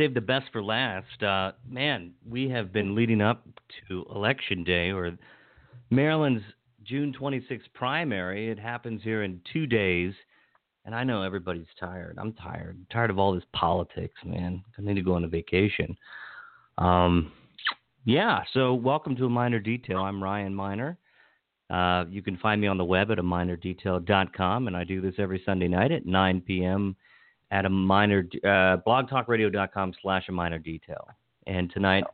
Saved the best for last. Uh, man, we have been leading up to Election Day or Maryland's June 26th primary. It happens here in two days. And I know everybody's tired. I'm tired. I'm tired of all this politics, man. I need to go on a vacation. Um, yeah, so welcome to A Miner Detail. I'm Ryan Miner. Uh, you can find me on the web at a minerdetail.com, and I do this every Sunday night at 9 p.m. at a minor uh, blogtalkradio.com slash a miner detail. And tonight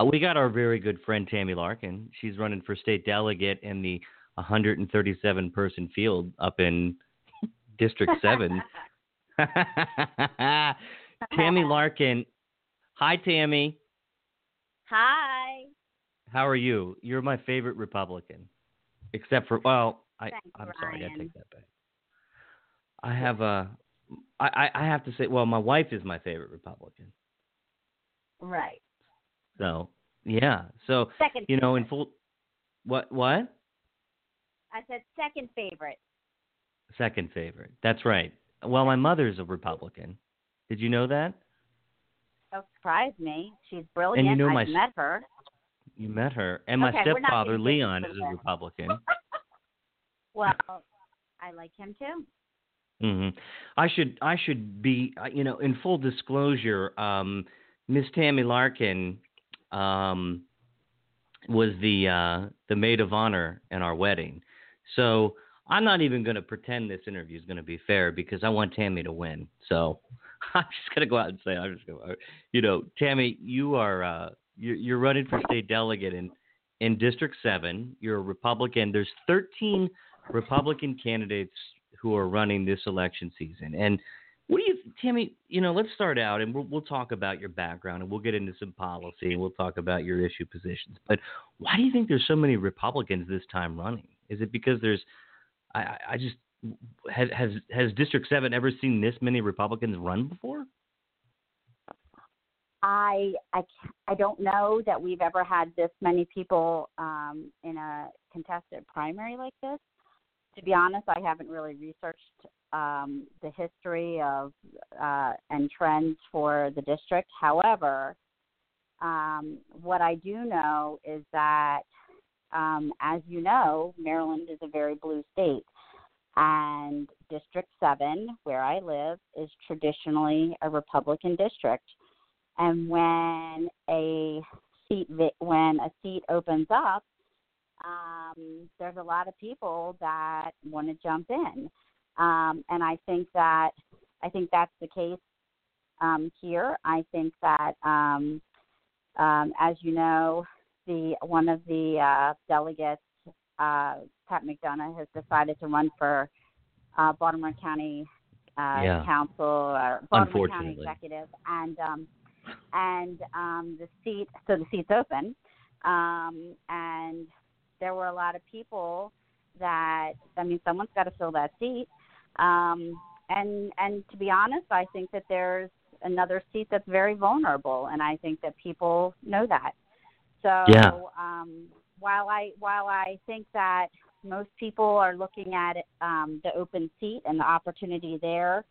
uh, we got our very good friend Tammy Larkin. She's running for state delegate in the 137 person field up in District 7. Tammy Larkin. Hi, Tammy. Hi. How are you? You're my favorite Republican. Except for well, I Thanks, I'm sorry, I take that back. I have a I, I have to say well, my wife is my favorite Republican. Right. So yeah. So Second. you know, in full what what? I said second favorite. Second favorite. That's right. Well, my mother's a Republican. Did you know that? Don't surprise me. She's brilliant. know I've my met her. You met her. And my Okay, we're stepfather Leon is a. Republican. Well, I like him too. Hmm I should I should be uh, you know in full disclosure, um, Miss Tammy Larkin um, was the uh, the maid of honor in our wedding. So I'm not even going to pretend this interview is going to be fair because I want Tammy to win. So I'm just going to go out and say I'm just going to you know Tammy, you are uh, you're, you're running for state delegate in in District Seven. You're a Republican. There's 13 Republican candidates who are running this election season. And what do you, Tammy? You know, let's start out, and we'll we'll talk about your background, and we'll get into some policy, and we'll talk about your issue positions. But why do you think there's so many Republicans this time running? Is it because there's, I I- just has has has District Seven ever seen this many Republicans run before? I I I don't know that we've ever had this many people um, in a contested primary like this. To be honest, I haven't really researched um, the history of uh, and trends for the district. However, um, what I do know is that, um, as you know, Maryland is a very blue state, and District Seven, where I live, is traditionally a Republican district and when a seat when a seat opens up um, there's a lot of people that want to jump in. Um, and i think that i think that's the case um, here. I think that um, um, as you know the one of the uh, delegates uh, pat mcdonough has decided to run for uh, baltimore county uh, Yeah. council or baltimore county executive. And um, and um, the seat so the seat's open. Um, and there were a lot of people that I mean someone's got to fill that seat um, and and to be honest I think that there's another seat that's very vulnerable and I think that people know that so Yeah. um, while I while I think that most people are looking at um, the open seat and the opportunity there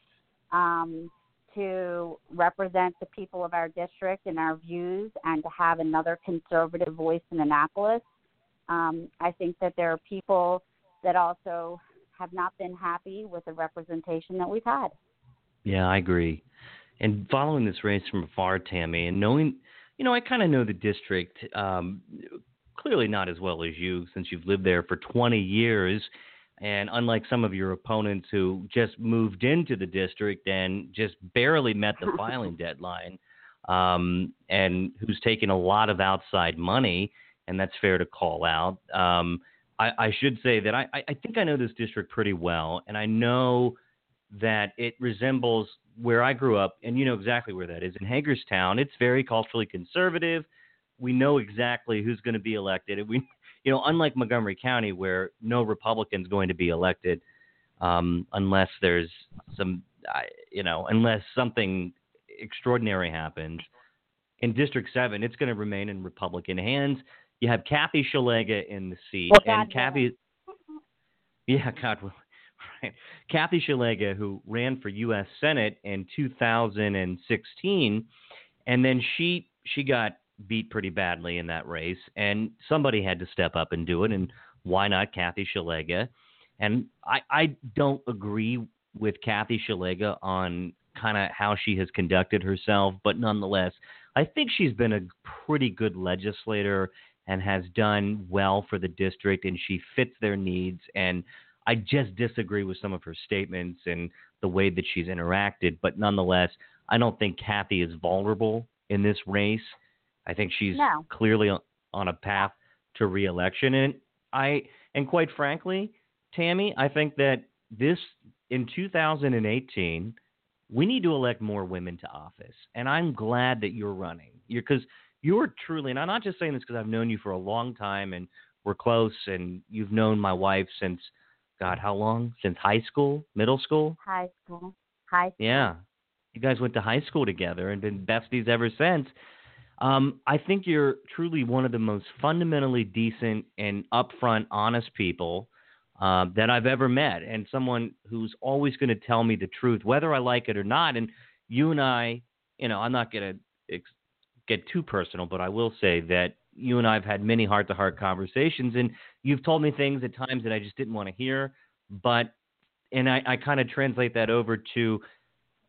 um, to represent the people of our district and our views and to have another conservative voice in Annapolis. Um, I think that there are people that also have not been happy with the representation that we've had. Yeah, I agree. And following this race from afar, Tammy, and knowing, you know, I kind of know the district um, clearly not as well as you since you've lived there for 20 years. And unlike some of your opponents who just moved into the district and just barely met the filing deadline, um, and who's taken a lot of outside money, and that's fair to call out. Um, I, I should say that I, I think I know this district pretty well, and I know that it resembles where I grew up, and you know exactly where that is in Hagerstown. It's very culturally conservative. We know exactly who's going to be elected. We, you know, unlike Montgomery County, where no Republican's going to be elected um, unless there's some, you know, unless something extraordinary happens. In District Seven, it's going to remain in Republican hands. You have Kathy Szeliga in the seat, Well, God and Kathy, yeah, God, will- right? Kathy Szeliga, who ran for U.S. Senate in 2016, and then she she got beat pretty badly in that race, and somebody had to step up and do it, and why not Kathy Szeliga? And I I don't agree with Kathy Szeliga on kind of how she has conducted herself, but nonetheless, I think she's been a pretty good legislator and has done well for the district, and she fits their needs. And I just disagree with some of her statements and the way that she's interacted, but nonetheless, I don't think Kathy is vulnerable in this race. I think she's no. clearly on a path to reelection, and I and quite frankly, Tammy, I think that this in 2018 we need to elect more women to office. And I'm glad that you're running. You're because you're truly, and I'm not just saying this because I've known you for a long time and we're close, and you've known my wife since, God, how long? Since high school, middle school? High school. High school. Yeah. You guys went to high school together and been besties ever since. Um, I think you're truly one of the most fundamentally decent and upfront, honest people uh, that I've ever met, and someone who's always going to tell me the truth, whether I like it or not. And you and I, you know, I'm not going to ex- get too personal, but I will say that you and I have had many heart to heart conversations, and you've told me things at times that I just didn't want to hear. But, and I, I kind of translate that over to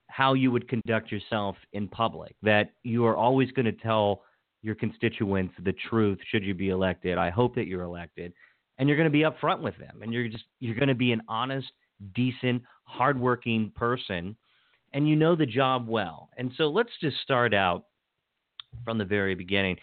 how you would conduct yourself in public, that you are always going to tell your constituents the truth should you be elected. I hope that you're elected and you're going to be upfront with them and you're just you're going to be an honest decent hardworking person and you know the job well and so let's just start out from the very beginning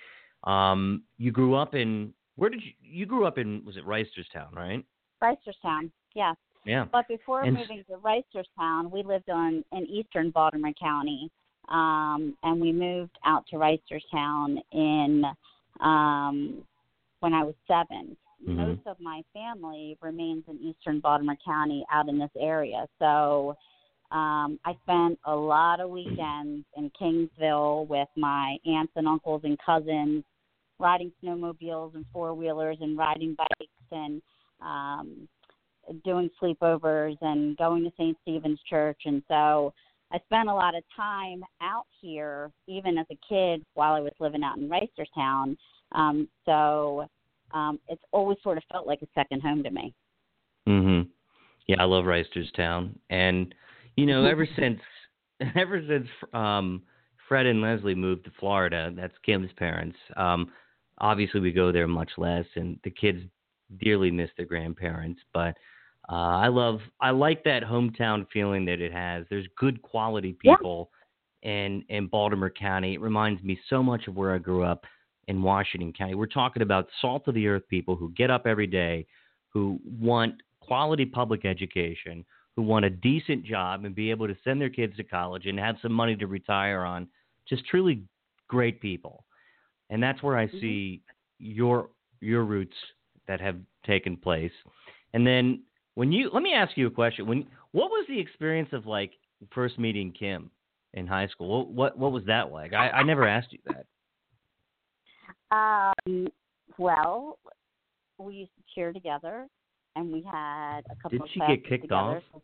um, you grew up in where did you you grew up in was it reisterstown right reisterstown yeah. yeah but before and, moving to reisterstown we lived on in eastern baltimore county um, and we moved out to reisterstown in um, when i was seven mm-hmm. most of my family remains in eastern Baltimore County out in this area. So um, I spent a lot of weekends in Kingsville with my aunts and uncles and cousins, riding snowmobiles and four wheelers and riding bikes and um, doing sleepovers and going to St. Stephen's Church. And so I spent a lot of time out here, even as a kid, while I was living out in Reisterstown. Um, so um, it's always sort of felt like a second home to me. Mhm. Yeah, I love Reisterstown, and you know, ever since ever since um, Fred and Leslie moved to Florida, that's Kim's parents. Um, obviously, we go there much less, and the kids dearly miss their grandparents. But uh, I love, I like that hometown feeling that it has. There's good quality people yeah. in in Baltimore County. It reminds me so much of where I grew up in Washington County. We're talking about salt of the earth people who get up every day, who want quality public education, who want a decent job and be able to send their kids to college and have some money to retire on. Just truly great people. And that's where I mm-hmm. see your your roots that have taken place. And then when you let me ask you a question. When what was the experience of like first meeting Kim in high school? What what, what was that like? I, I never asked you that. Um, well, we used to cheer together, and we had a couple Did of she get kicked together. off?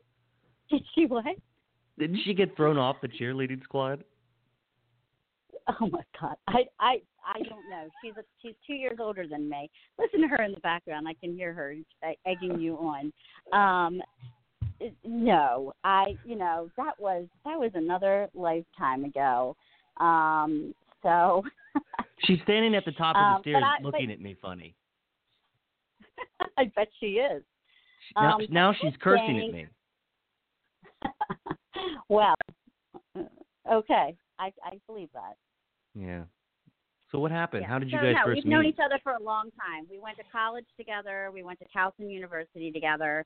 Did she what? Didn't she get thrown off the cheerleading squad? Oh my god, I I I don't know. She's a, she's two years older than me. Listen to her in the background. I can hear her egging you on. Um, no, I you know that was that was another lifetime ago. Um, so She's standing at the top of the um, stairs I, looking but, at me funny. I bet she is. Now, um, now she's cursing saying, at me. well, okay, I I believe that. Yeah. So what happened? Yeah. How did you so, guys no, first we've meet? known each other for a long time. We went to college together. We went to Towson University together.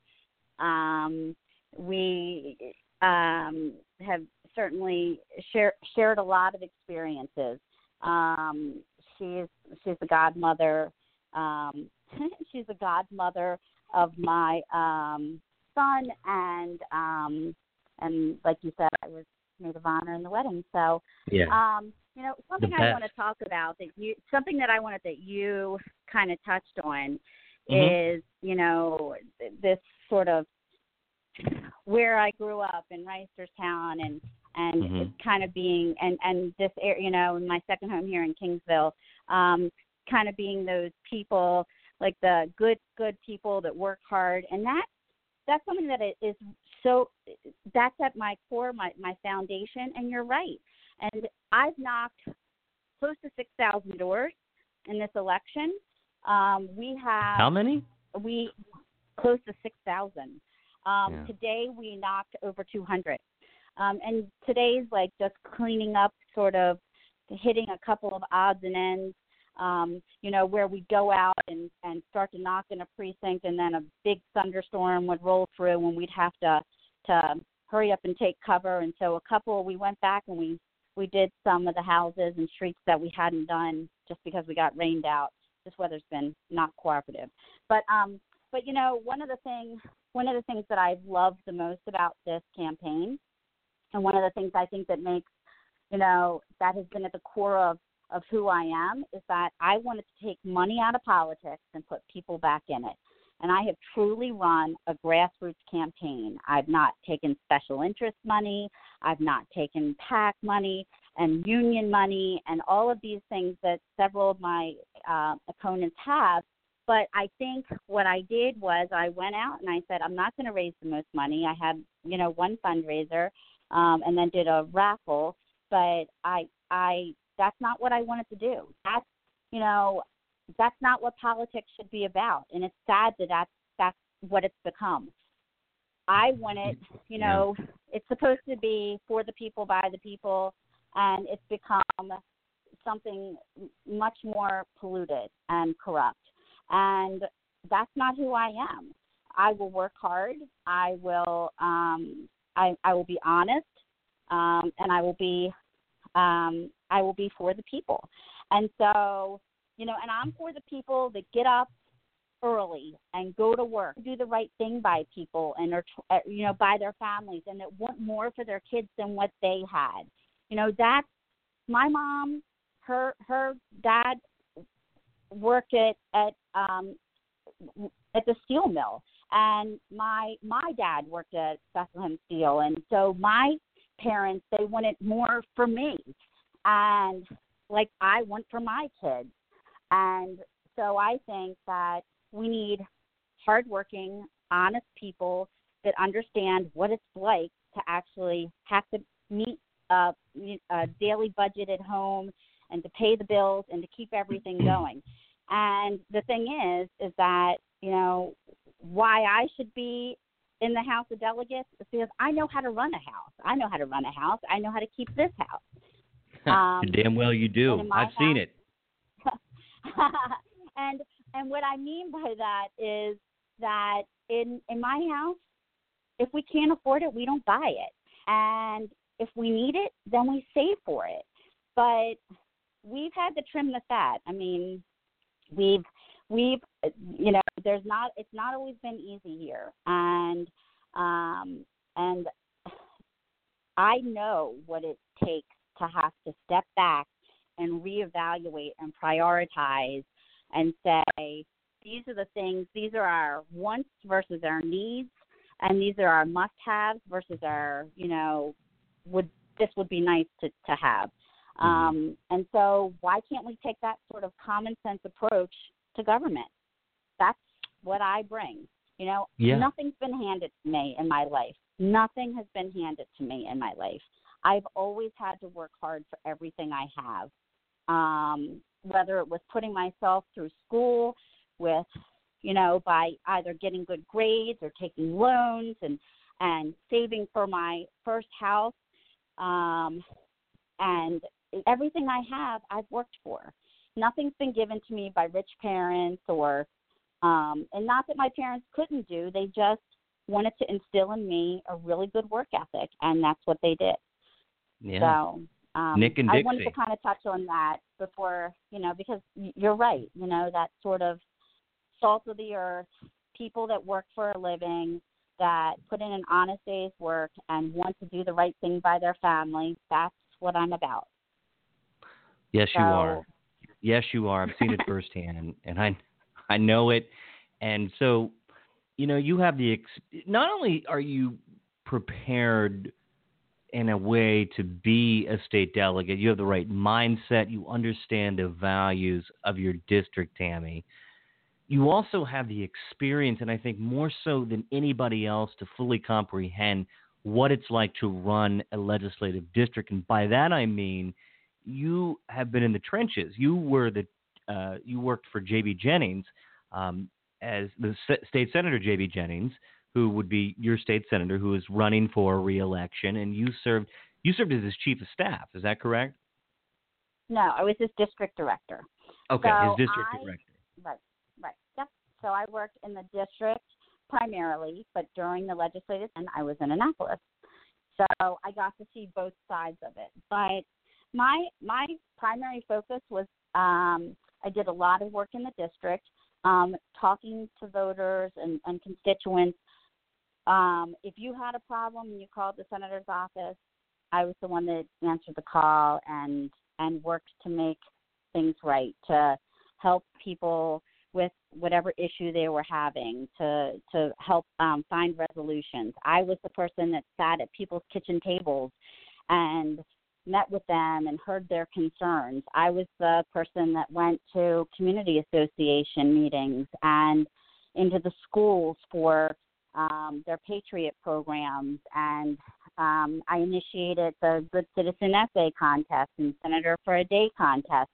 Um, we um, have certainly share, shared a lot of experiences. Um, she's she's the godmother. Um, she's a godmother of my um, son, and um, and like you said, I was maid of honor in the wedding. So, yeah. um, you know, something I want to talk about that you something that I wanted that you kind of touched on mm-hmm. is you know this sort of where I grew up in Reisterstown and and Mhm. kind of being and and this area, you know, my second home here in Kingsville, um, kind of being those people like the good good people that work hard, and that that's something that it is so that's at my core, my my foundation. And you're right, and I've knocked close to six thousand doors in this election. Um, we have How many? we close to six thousand. Um, Yeah. Today we knocked over two hundred, um, and today's like just cleaning up, sort of hitting a couple of odds and ends. Um, you know, where we go out and and start to knock in a precinct, and then a big thunderstorm would roll through, and we'd have to to hurry up and take cover. And so a couple, we went back and we we did some of the houses and streets that we hadn't done just because we got rained out. This weather's been not cooperative, but um, but you know, one of the things one of the things that I've loved the most about this campaign, and one of the things I think that makes you know that has been at the core of of who I am is that I wanted to take money out of politics and put people back in it. And I have truly run a grassroots campaign. I've not taken special interest money, I've not taken PAC money and union money and all of these things that several of my uh, opponents have. But I think what I did was I went out and I said, I'm not going to raise the most money. I had, you know, one fundraiser um, and then did a raffle. But I, I that's not what I wanted to do. That's you know, that's not what politics should be about, and it's sad that that's that's what it's become. I want it, you know, it's supposed to be for the people by the people, and it's become something much more polluted and corrupt, and that's not who I am. I will work hard. I will. Um, I, I will be honest, um, and I will be um, I will be for the people. And so, you know, and I'm for the people that get up early and go to work, do the right thing by people and are, uh, you know, by their families and that want more for their kids than what they had. You know, that's my mom, her her dad worked at at um at the steel mill and my my dad worked at Bethlehem Steel and so my parents they wanted more for me and like I want for my kids and so I think that we need hardworking honest people that understand what it's like to actually have to meet a, a daily budget at home and to pay the bills and to keep everything going and the thing is is that you know why I should be in the House of Delegates is because I know how to run a house. I know how to run a house. I know how to keep this house. Um, Damn well you do. and in my I've seen it. and and what I mean by that is that in in my house, if we can't afford it, we don't buy it. And if we need it, then we save for it. But we've had to trim the fat. I mean, we've we've you know there's not it's not always been easy here and um and i know what it takes to have to step back and reevaluate and prioritize and say these are the things these are our wants versus our needs and these are our must haves versus our you know would this would be nice to to have um, and so, why can't we take that sort of common sense approach to government? That's what I bring. You know, Yeah. nothing's been handed to me in my life. Nothing has been handed to me in my life. I've always had to work hard for everything I have. Um, whether it was putting myself through school with, you know, by either getting good grades or taking loans and and saving for my first house. Um, and everything I have, I've worked for. Nothing's been given to me by rich parents or, um, and not that my parents couldn't do. They just wanted to instill in me a really good work ethic, and that's what they did. Yeah. So, um, Nick and I wanted to kind of touch on that before, you know, because you're right. You know, that sort of salt of the earth, people that work for a living, that put in an honest day's work and want to do the right thing by their family. That's what I'm about. Yes, you are. Yes, you are. I've seen it firsthand, and, and I I know it. And so, you know, you have the ex- not only are you prepared in a way to be a state delegate, you have the right mindset, you understand the values of your district, Tammy. You also have the experience, and I think more so than anybody else, to fully comprehend what it's like to run a legislative district. And by that I mean you have been in the trenches. You were the uh, you worked for J.B. Jennings um, as the state senator J.B. Jennings, who would be your state senator who is running for reelection, and you served you served as his chief of staff. Is that correct? No, I was his district director. Okay, so his district I, director. Right, right. Yep. So I worked in the district primarily, but during the legislative and I was in Annapolis. So I got to see both sides of it. But my my primary focus was um, I did a lot of work in the district, um, talking to voters and, and constituents. Um, if you had a problem and you called the senator's office, I was the one that answered the call and and worked to make things right to help people with whatever issue they were having to to help um, find resolutions. I was the person that sat at people's kitchen tables and met with them and heard their concerns. I was the person that went to community association meetings and into the schools for um, their Patriot programs, and um, I initiated the Good Citizen Essay Contest and Senator for a Day contest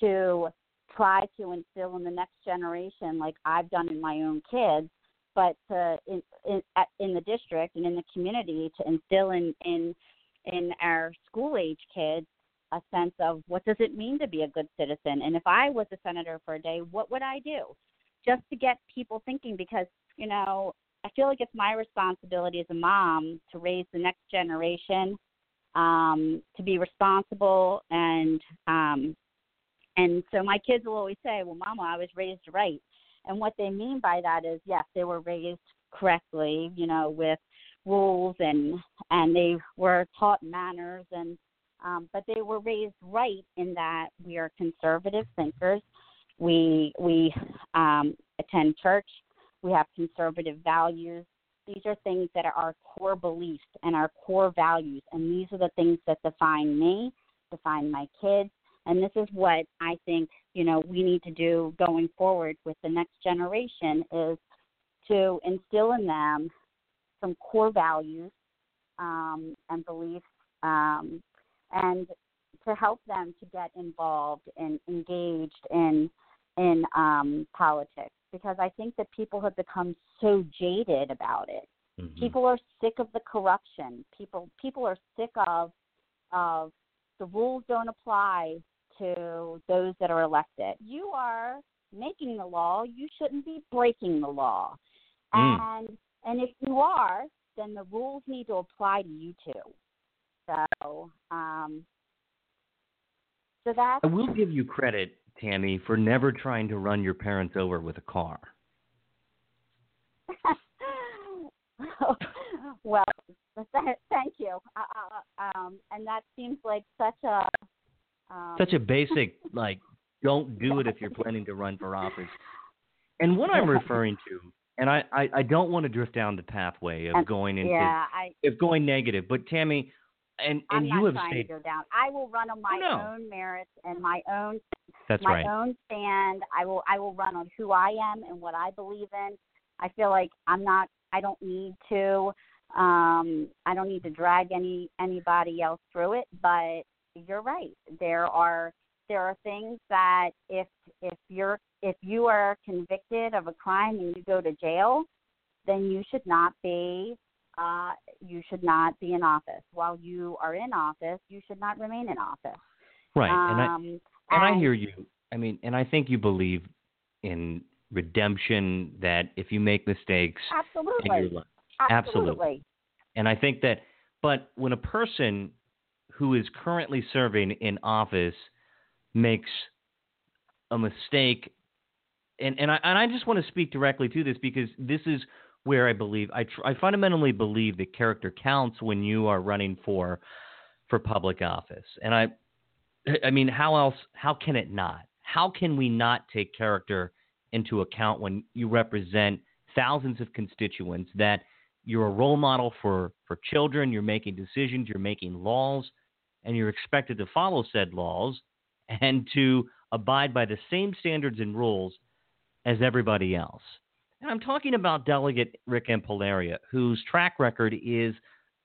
to try to instill in the next generation, like I've done in my own kids, but to, in, in in the district and in the community to instill in in in our school age kids a sense of what does it mean to be a good citizen? And if i was a senator for a day what would i do? Just to get people thinking because you know i feel like it's my responsibility as a mom to raise the next generation um to be responsible and um and so my kids will always say well mama i was raised right and what they mean by that is yes they were raised correctly you know with rules and and they were taught manners and um, but they were raised right in that we are conservative thinkers. We we um, attend church. We have conservative values. These are things that are our core beliefs and our core values, and these are the things that define me, define my kids, and this is what I think you know we need to do going forward with the next generation is to instill in them some core values um, and beliefs, um, and to help them to get involved and engaged in in um, politics. Because I think that people have become so jaded about it. Mm-hmm. People are sick of the corruption. People people are sick of of the rules don't apply to those that are elected. You are making the law. You shouldn't be breaking the law. Mm. And and if you are, then the rules need to apply to you too. So, um, so that I will give you credit, Tammy, for never trying to run your parents over with a car. well, thank you. Uh, uh, um, and that seems like such a um, such a basic like don't do it if you're planning to run for office. And what I'm referring to and I, I, I don't want to drift down the pathway of going into yeah, I, of going negative. But Tammy, and and I'm you have trying stayed. to go down. I will run on my oh, no. own merits and my own That's my right. own stand. I will I will run on who I am and what I believe in. I feel like I'm not. I don't need to. Um, I don't need to drag any anybody else through it. But you're right. There are there are things that if if you're if you are convicted of a crime and you go to jail, then you should not be uh, you should not be in office. While you are in office, you should not remain in office. Right, um, and I and, and I hear you. I mean, and I think you believe in redemption. That if you make mistakes, absolutely, life, absolutely. absolutely. And I think that, but when a person who is currently serving in office makes a mistake and and I and I just want to speak directly to this because this is where I believe I tr- I fundamentally believe that character counts when you are running for for public office. And I I mean how else how can it not? How can we not take character into account when you represent thousands of constituents, that you're a role model for, for children, you're making decisions, you're making laws, and you're expected to follow said laws and to abide by the same standards and rules as everybody else. And I'm talking about Delegate Rick Impallaria, whose track record is,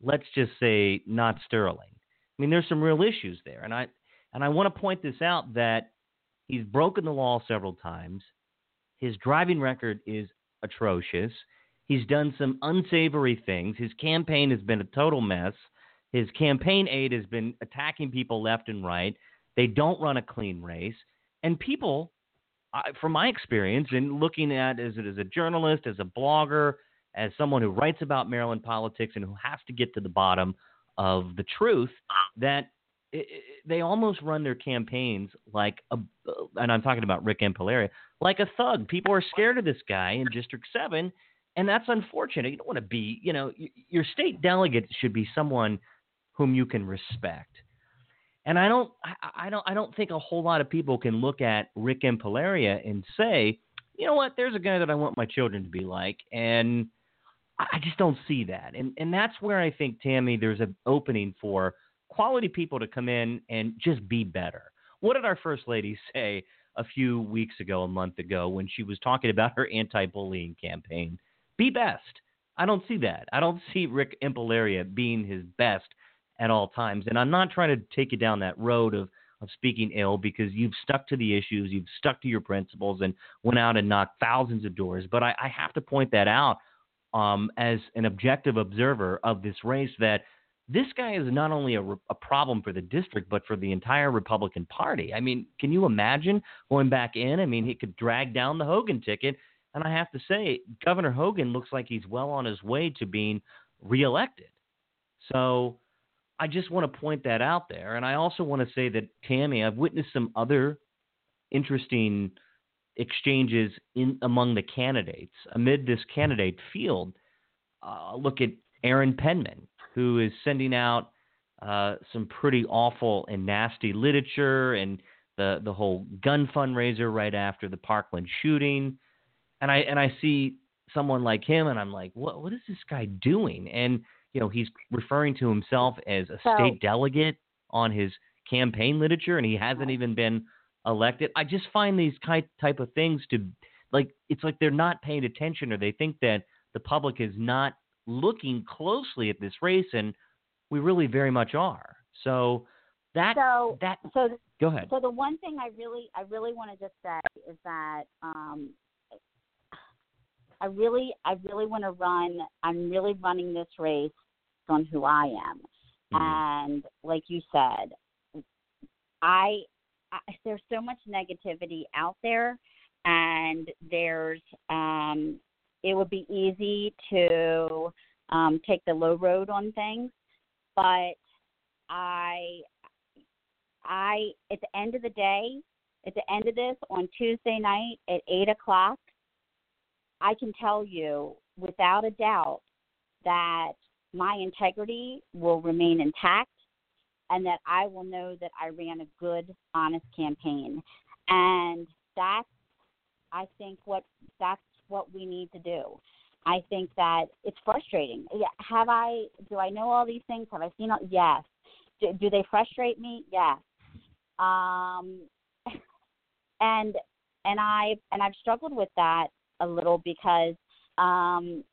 let's just say, not sterling. I mean, there's some real issues there, and I and I want to point this out that he's broken the law several times. His driving record is atrocious. He's done some unsavory things. His campaign has been a total mess. His campaign aide has been attacking people left and right. They don't run a clean race. And people, from my experience in looking at as, as a journalist, as a blogger, as someone who writes about Maryland politics and who has to get to the bottom of the truth, that it, it, they almost run their campaigns like a, uh, and I'm talking about Rick Impallaria, like a thug. People are scared of this guy in District 7, and that's unfortunate. You don't want to be, you know, your state delegate should be someone whom you can respect. And I don't, I, don't, I don't think a whole lot of people can look at Rick Impallaria and say, you know what, there's a guy that I want my children to be like, and I just don't see that. And and that's where I think Tammy, there's an opening for quality people to come in and just be better. What did our first lady say a few weeks ago, a month ago, when she was talking about her anti-bullying campaign? Be best. I don't see that. I don't see Rick Impallaria being his best at all times. And I'm not trying to take you down that road of of speaking ill because you've stuck to the issues, you've stuck to your principles, and went out and knocked thousands of doors. But I, I have to point that out um, as an objective observer of this race that this guy is not only a, a, problem for the district, but for the entire Republican Party. I mean, can you imagine going back in? I mean, he could drag down the Hogan ticket. And I have to say, Governor Hogan looks like he's well on his way to being reelected. So I just want to point that out there. And I also want to say that, Tammy, I've witnessed some other interesting exchanges in among the candidates amid this candidate field. Uh, look at Aaron Penman, who is sending out uh, some pretty awful and nasty literature and the the whole gun fundraiser right after the Parkland shooting, and I and I see someone like him, and I'm like, what what is this guy doing? And you know, he's referring to himself as a so, state delegate on his campaign literature, and he hasn't even been elected. I just find these type of things to like it's like they're not paying attention, or they think that the public is not looking closely at this race, and we really very much are. So that so, that so go ahead. So the one thing I really I really want to just say is that um, I really I really want to run. I'm really running this race on who I am, mm-hmm. and like you said, I, I there's so much negativity out there, and there's um, it would be easy to um, take the low road on things, but I I at the end of the day, at the end of this on Tuesday night at eight o'clock, I can tell you without a doubt that my integrity will remain intact and that I will know that I ran a good, honest campaign. And that's, I think, what that's what we need to do. I think that it's frustrating. Have I? Do I know all these things? Have I seen all? Yes. Do, do they frustrate me? Yes. Um, and and I and I've struggled with that a little because um,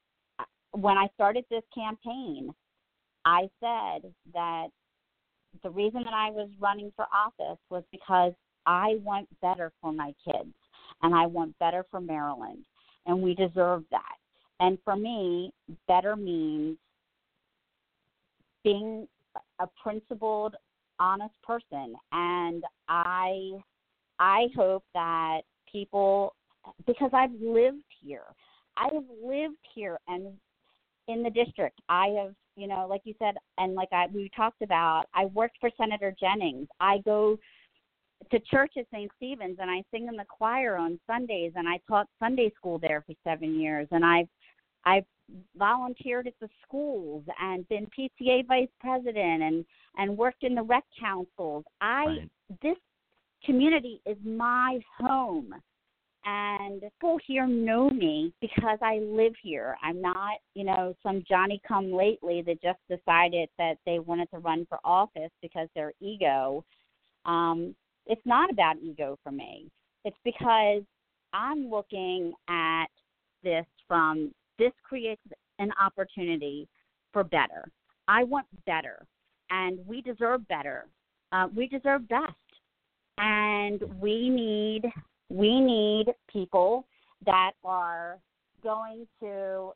when I started this campaign, I said that the reason that I was running for office was because I want better for my kids and I want better for Maryland, and we deserve that. And for me, better means being a principled, honest person. And I, I hope that people because I've lived here. I have lived here and in the district. I have, you know, like you said, and like I we talked about. I worked for Senator Jennings. I go to church at St. Stephen's and I sing in the choir on Sundays and I taught Sunday school there for seven years and I've I've volunteered at the schools and been PCA vice president and and worked in the rec councils. I right. this community is my home and people here know me because I live here. I'm not, you know, some Johnny come lately that just decided that they wanted to run for office because their ego. Um, it's not about ego for me. It's because I'm looking at this from this creates an opportunity for better. I want better, and we deserve better. Uh, we deserve best, and we need we need people that are going to.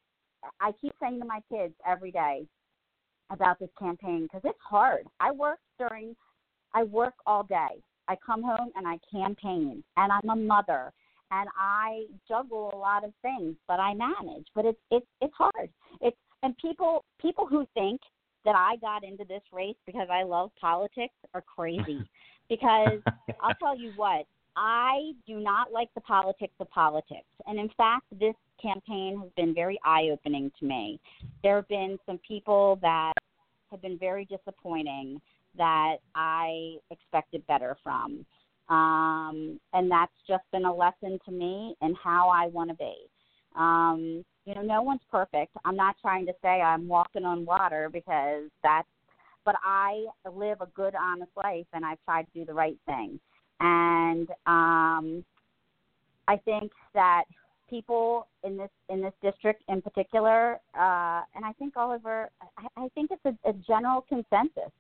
I keep saying to my kids every day about this campaign because it's hard. I work during, I work all day. I come home and I campaign, and I'm a mother, and I juggle a lot of things, but I manage. But it's it's it's hard. It's and people people who think that I got into this race because I love politics are crazy. because I'll tell you what, I do not like the politics of politics. And in fact, this campaign has been very eye opening to me. There have been some people that have been very disappointing that I expected better from. Um, and that's just been a lesson to me in how I want to be. Um, you know, no one's perfect. I'm not trying to say I'm walking on water because that's, but I live a good, honest life and I've tried to do the right thing. And um, I think that people in this in this district in particular, uh, and I think all over, I, I think it's a, a general consensus.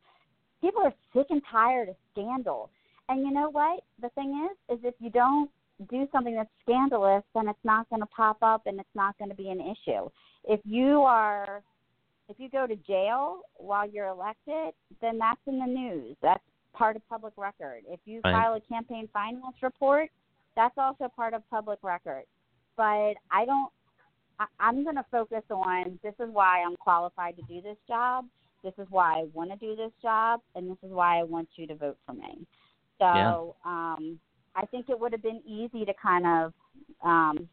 People are sick and tired of scandal. And you know what? The thing is, is if you don't do something that's scandalous, then it's not going to pop up and it's not going to be an issue. If you are, if you go to jail while you're elected, then that's in the news. That's part of public record. If you right. file a campaign finance report, that's also part of public record. But I don't. I, I'm going to focus on this is why I'm qualified to do this job. This is why I want to do this job, and this is why I want you to vote for me. So yeah. um, I think it would have been easy to kind of um,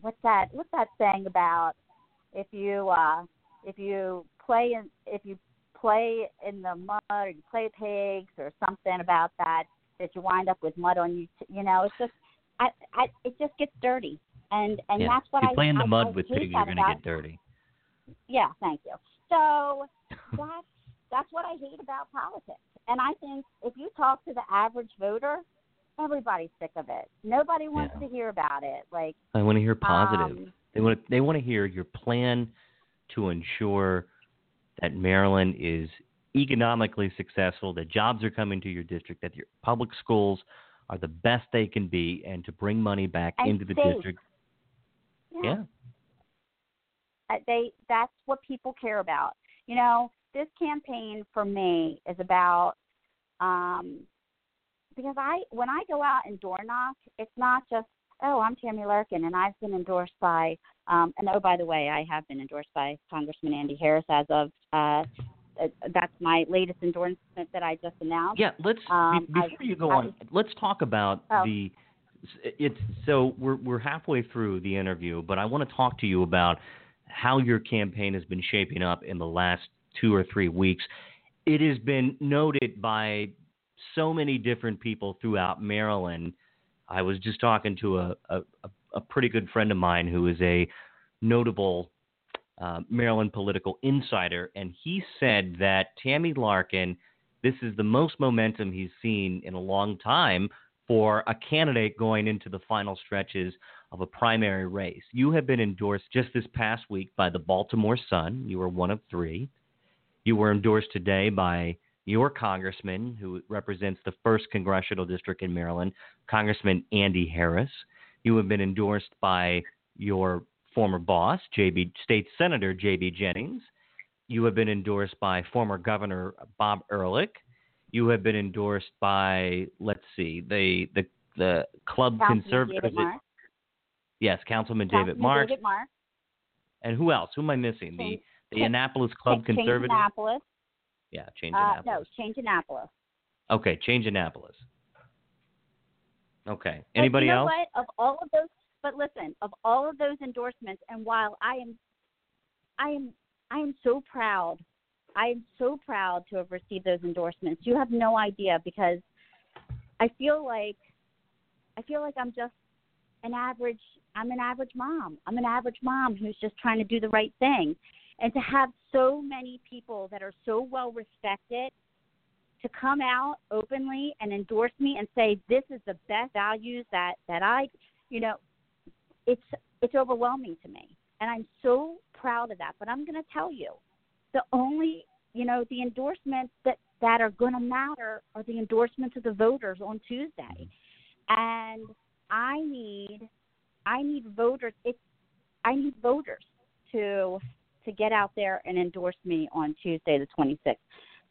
what's that? What's that saying about if you uh, if you play in if you play in the mud or you play pigs or something about that that you wind up with mud on you. You know, it's just I, I it just gets dirty, and and yeah. that's what if you I play in the I, mud I with pigs, you're going to get dirty. Yeah, thank you. So that's that's what I hate about politics. And I think if you talk to the average voter, everybody's sick of it. Nobody wants yeah. to hear about it. Like I want to hear positive. Um, they want to, they want to hear your plan to ensure that Maryland is economically successful, that jobs are coming to your district, that your public schools are the best they can be, and to bring money back and into the safe. district. Yeah. yeah. Uh, they that's what people care about. You know, this campaign for me is about um because I when I go out and door knock, it's not just oh I'm Tammy Larkin and I've been endorsed by um and oh by the way I have been endorsed by Congressman Andy Harris as of uh that's my latest endorsement that I just announced. Yeah, let's um, before I, you go I, on, let's talk about oh. the it's so we're we're halfway through the interview, but I want to talk to you about how your campaign has been shaping up in the last two or three weeks. It has been noted by so many different people throughout Maryland. I was just talking to a, a, a pretty good friend of mine who is a notable uh, Maryland political insider, and he said that Tammy Larkin, this is the most momentum he's seen in a long time for a candidate going into the final stretches of a primary race. You have been endorsed just this past week by the Baltimore Sun. You were one of three. You were endorsed today by your congressman, who represents the first congressional district in Maryland, Congressman Andy Harris. You have been endorsed by your former boss, JB State Senator J.B. Jennings. You have been endorsed by former Governor Bob Ehrlich. You have been endorsed by, let's see, the the the club conservative. Yes, Councilman Councilman David Mark. David Marks. And who else? Who am I missing? The the Annapolis Club Change Conservative. Annapolis. Yeah, change Uh, Annapolis. no, change Annapolis. Okay, change Annapolis. Okay. Anybody you know else? What? Of all of those, but listen, of all of those endorsements, and while I am, I am, I am so proud. I am so proud to have received those endorsements. You have no idea because I feel like, I feel like I'm just an average I'm an average mom. I'm an average mom who's just trying to do the right thing. And to have so many people that are so well respected to come out openly and endorse me and say this is the best values that that I, you know, it's it's overwhelming to me. And I'm so proud of that. But I'm going to tell you, the only, you know, the endorsements that that are going to matter are the endorsements of the voters on Tuesday. Mm-hmm. And I need I need voters. It's I need voters to to get out there and endorse me on Tuesday the 26th.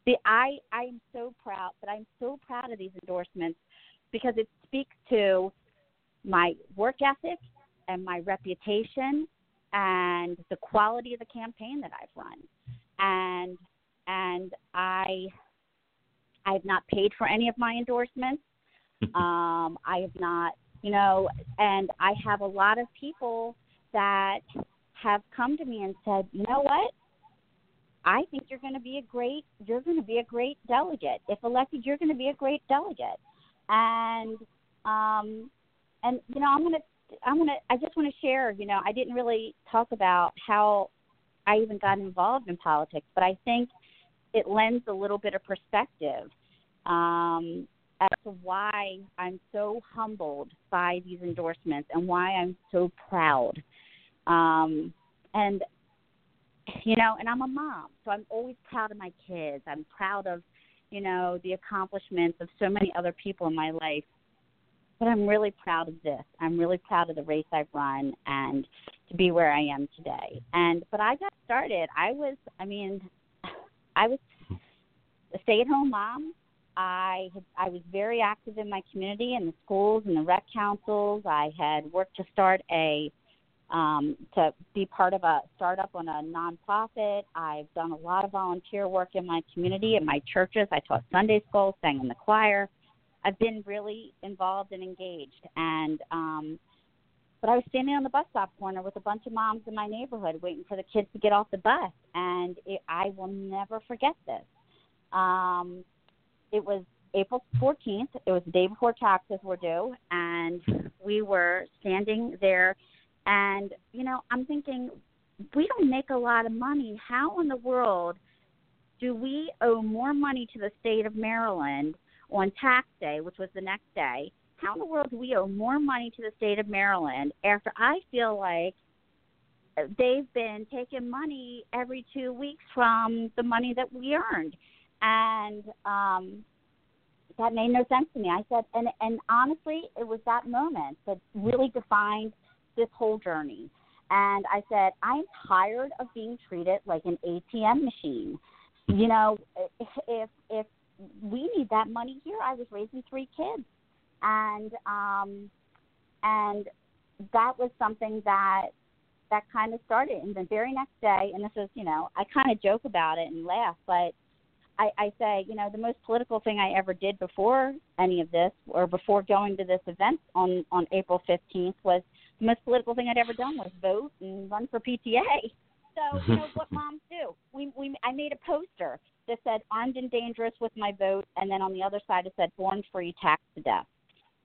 The I I am so proud, but I'm so proud of these endorsements because it speaks to my work ethic and my reputation and the quality of the campaign that I've run. And and I I have not paid for any of my endorsements. um, I have not, you know, and I have a lot of people that have come to me and said, you know what? I think you're going to be a great you're going to be a great delegate. If elected, you're going to be a great delegate. And um and you know, I'm going to I'm going to I just want to share, you know, I didn't really talk about how I even got involved in politics, but I think it lends a little bit of perspective um as to why I'm so humbled by these endorsements and why I'm so proud. Um, and you know, and I'm a mom, so I'm always proud of my kids. I'm proud of, you know, the accomplishments of so many other people in my life. But I'm really proud of this. I'm really proud of the race I've run and to be where I am today. And but I got started. I was, I mean, I was a stay-at-home mom I had, I was very active in my community in the schools and the rec councils. I had worked to start a um, to be part of a startup on a nonprofit. I've done a lot of volunteer work in my community, in my churches. I taught Sunday school, sang in the choir. I've been really involved and engaged. And um, but I was standing on the bus stop corner with a bunch of moms in my neighborhood, waiting for the kids to get off the bus, and it, I will never forget this. Um, it was April 14th. It was the day before taxes were due, and we were standing there. And, you know, I'm thinking, we don't make a lot of money. How in the world do we owe more money to the state of Maryland on tax day, which was the next day? How in the world do we owe more money to the state of Maryland after I feel like they've been taking money every two weeks from the money that we earned? and um, that made no sense to me. I said, and and honestly, it was that moment that really defined this whole journey. And I said, I'm tired of being treated like an ATM machine. You know, if if we need that money here, I was raising three kids, and um, and that was something that that kind of started. And the very next day, and this is, you know, I kind of joke about it and laugh, but I, I say, you know, the most political thing I ever did before any of this, or before going to this event on on April 15th, was most political thing I'd ever done was vote and run for PTA. So you know what moms do. We we I made a poster that said "armed and dangerous" with my vote, and then on the other side it said "born free, taxed to death."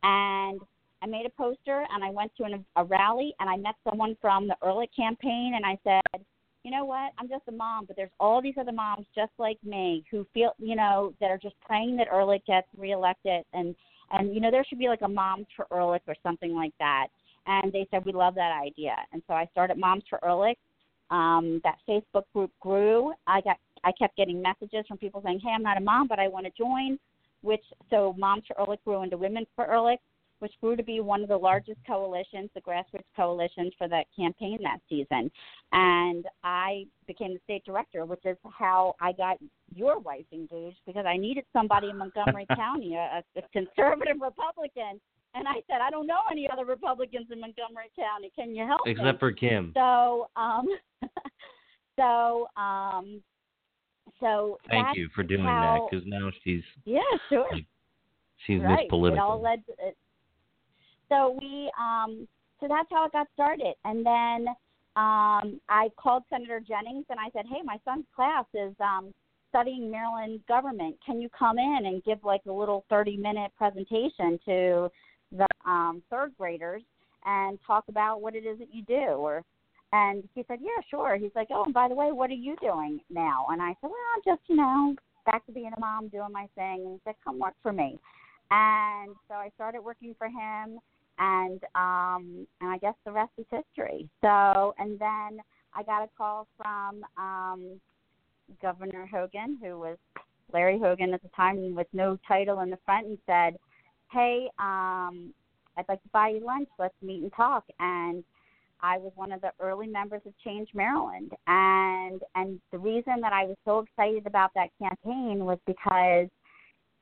And I made a poster, and I went to an, a rally, and I met someone from the Ehrlich campaign, and I said, you know what? I'm just a mom, but there's all these other moms just like me who feel, you know, that are just praying that Ehrlich gets reelected, and and you know there should be like a Moms for Ehrlich or something like that. And they said we love that idea, and so I started Moms for Ehrlich. Um, that Facebook group grew. I got I kept getting messages from people saying, "Hey, I'm not a mom, but I want to join." Which so Moms for Ehrlich grew into Women for Ehrlich, which grew to be one of the largest coalitions, the grassroots coalitions for that campaign that season. And I became the state director, which is how I got your wife engaged because I needed somebody in Montgomery County, a, a conservative Republican. And I said, I don't know any other Republicans in Montgomery County. Can you help Except me? for Kim. So, um, so, um, so thank you for doing how, that because now she's yeah, sure. She's right. Miss Political. It all led. To, it, so we um so that's how it got started and then um i called senator jennings and i said hey my son's class is um studying maryland government can you come in and give like a little 30 minute presentation to um third graders and talk about what it is that you do or and he said, Yeah, sure. He's like, Oh, and by the way, what are you doing now? And I said, Well, I'm just, you know, back to being a mom, doing my thing and he said, Come work for me. And so I started working for him and um and I guess the rest is history. So and then I got a call from um Governor Hogan, who was Larry Hogan at the time with no title in the front and said, Hey, um, I'd like to buy you lunch, let's meet and talk. And I was one of the early members of Change Maryland. And and the reason that I was so excited about that campaign was because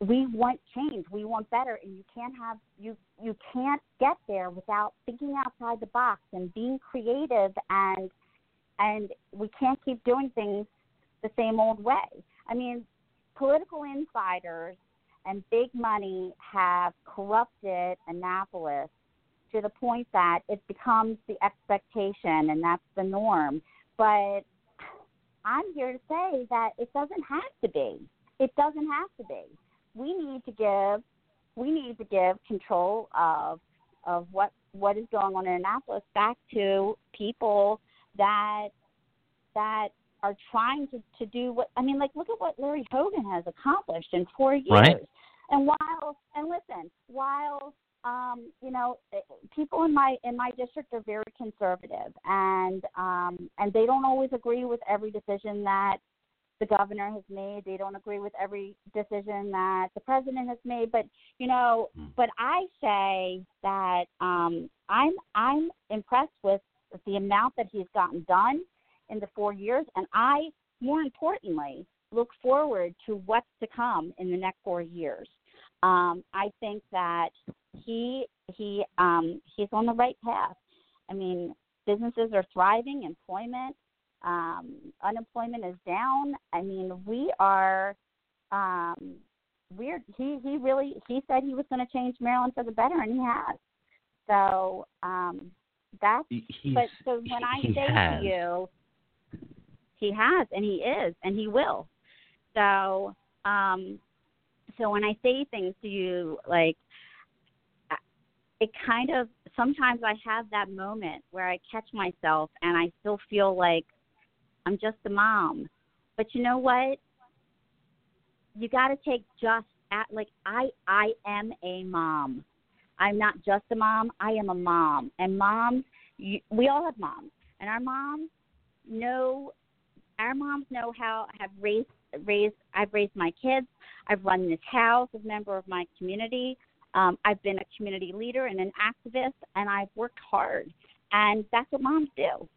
we want change. We want better. And you can't have you you can't get there without thinking outside the box and being creative and and we can't keep doing things the same old way. I mean political insiders and big money have corrupted annapolis to the point that it becomes the expectation and that's the norm. But i'm here to say that it doesn't have to be. It doesn't have to be. We need to give we need to give control of of what what is going on in Annapolis back to people that that are trying to to do what I mean like look at what Larry Hogan has accomplished in 4 years. Right. And while and listen, while um, you know, people in my in my district are very conservative, and um, and they don't always agree with every decision that the governor has made. They don't agree with every decision that the president has made, but you know, mm. but I say that um, I'm I'm impressed with the amount that he's gotten done in the four years, and I, more importantly, look forward to what's to come in the next four years. Um, I think that he he um, he's on the right path. I mean, businesses are thriving, employment um, unemployment is down. I mean, we are. Um, we're he he really he said he was going to change Maryland for the better, and he has. So um, that's. He's, but so when I say has. to you, he has, and he is, and he will. So um, so when I say things to you, like it kind of sometimes I have that moment where I catch myself and I still feel like I'm just a mom. But you know what? You got to take just at like I I am a mom. I'm not just a mom. I am a mom. And moms, you, we all have moms, and our moms know. Our moms know how have raised raised. I've raised my kids. I've run this house as a member of my community. Um, I've been a community leader and an activist, and I've worked hard. And that's what moms do.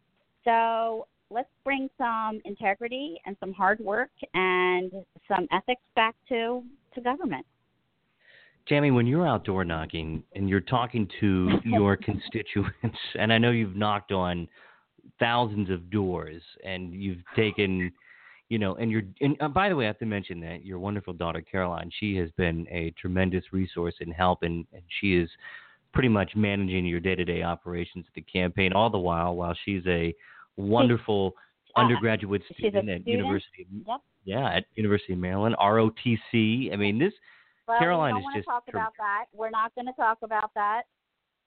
So let's bring some integrity and some hard work and some ethics back to to government. Tammy, when you're outdoor knocking and you're talking to your constituents, and I know you've knocked on thousands of doors and you've taken, you know, and you're, and uh, by the way, I have to mention that your wonderful daughter, Caroline, she has been a tremendous resource and help, and, and she is pretty much managing your day to day operations at the campaign, all the while, while she's a wonderful undergraduate student at University. Yep. Yeah, at University of Maryland, ROTC. I mean, this well, Caroline we is don't just. talk about that. We're not going to talk about that.